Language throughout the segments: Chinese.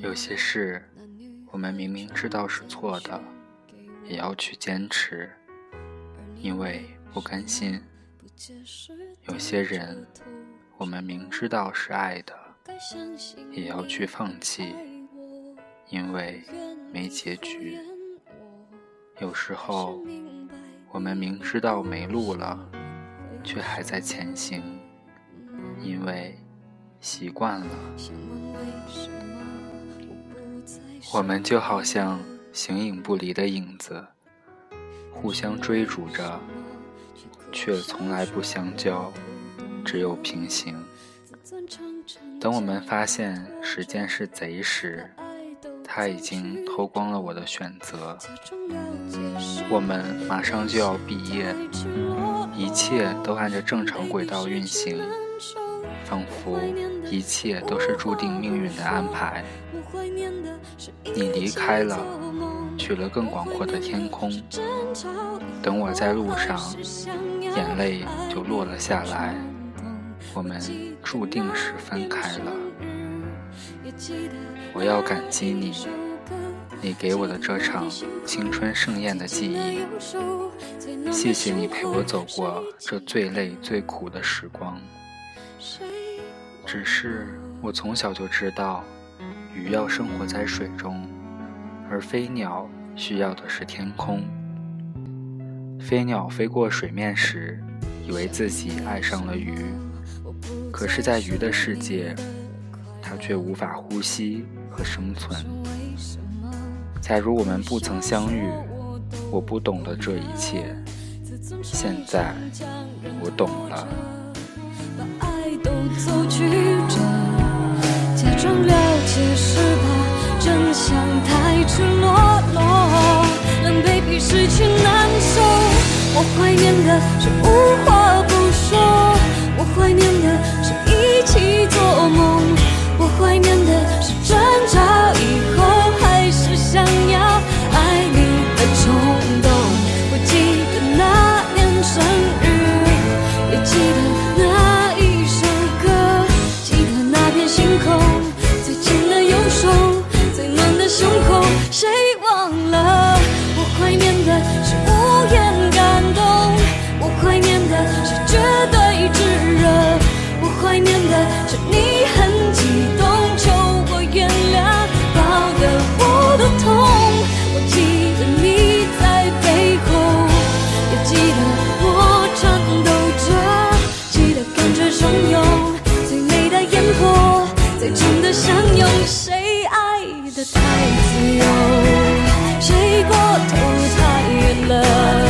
有些事，我们明明知道是错的，也要去坚持，因为不甘心；有些人，我们明知道是爱的，也要去放弃，因为没结局；有时候，我们明知道没路了，却还在前行，因为习惯了。我们就好像形影不离的影子，互相追逐着，却从来不相交，只有平行。等我们发现时间是贼时，他已经偷光了我的选择。我们马上就要毕业，一切都按着正常轨道运行，仿佛一切都是注定命运的安排。你离开了，去了更广阔的天空。等我在路上，眼泪就落了下来。我们注定是分开了。我要感激你，你给我的这场青春盛宴的记忆。谢谢你陪我走过这最累最苦的时光。只是我从小就知道。鱼要生活在水中，而飞鸟需要的是天空。飞鸟飞过水面时，以为自己爱上了鱼，可是，在鱼的世界，它却无法呼吸和生存。假如我们不曾相遇，我不懂得这一切。现在，我懂了。走曲折，假装了解是吧，真相太赤裸裸，狼狈比失去难受。我怀念的是无相拥。谁？太自由，谁过头太远了？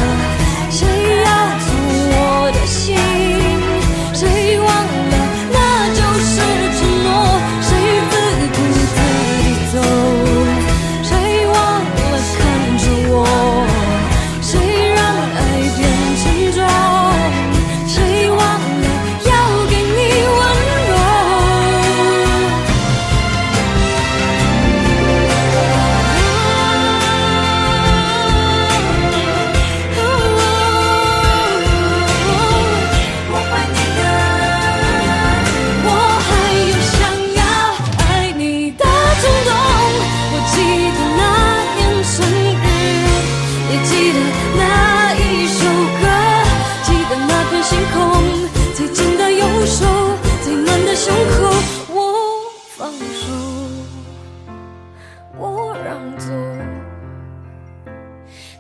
我让座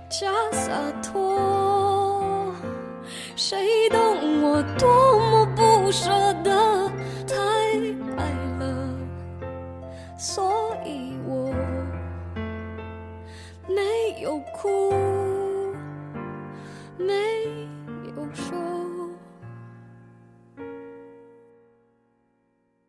假洒脱。谁懂我多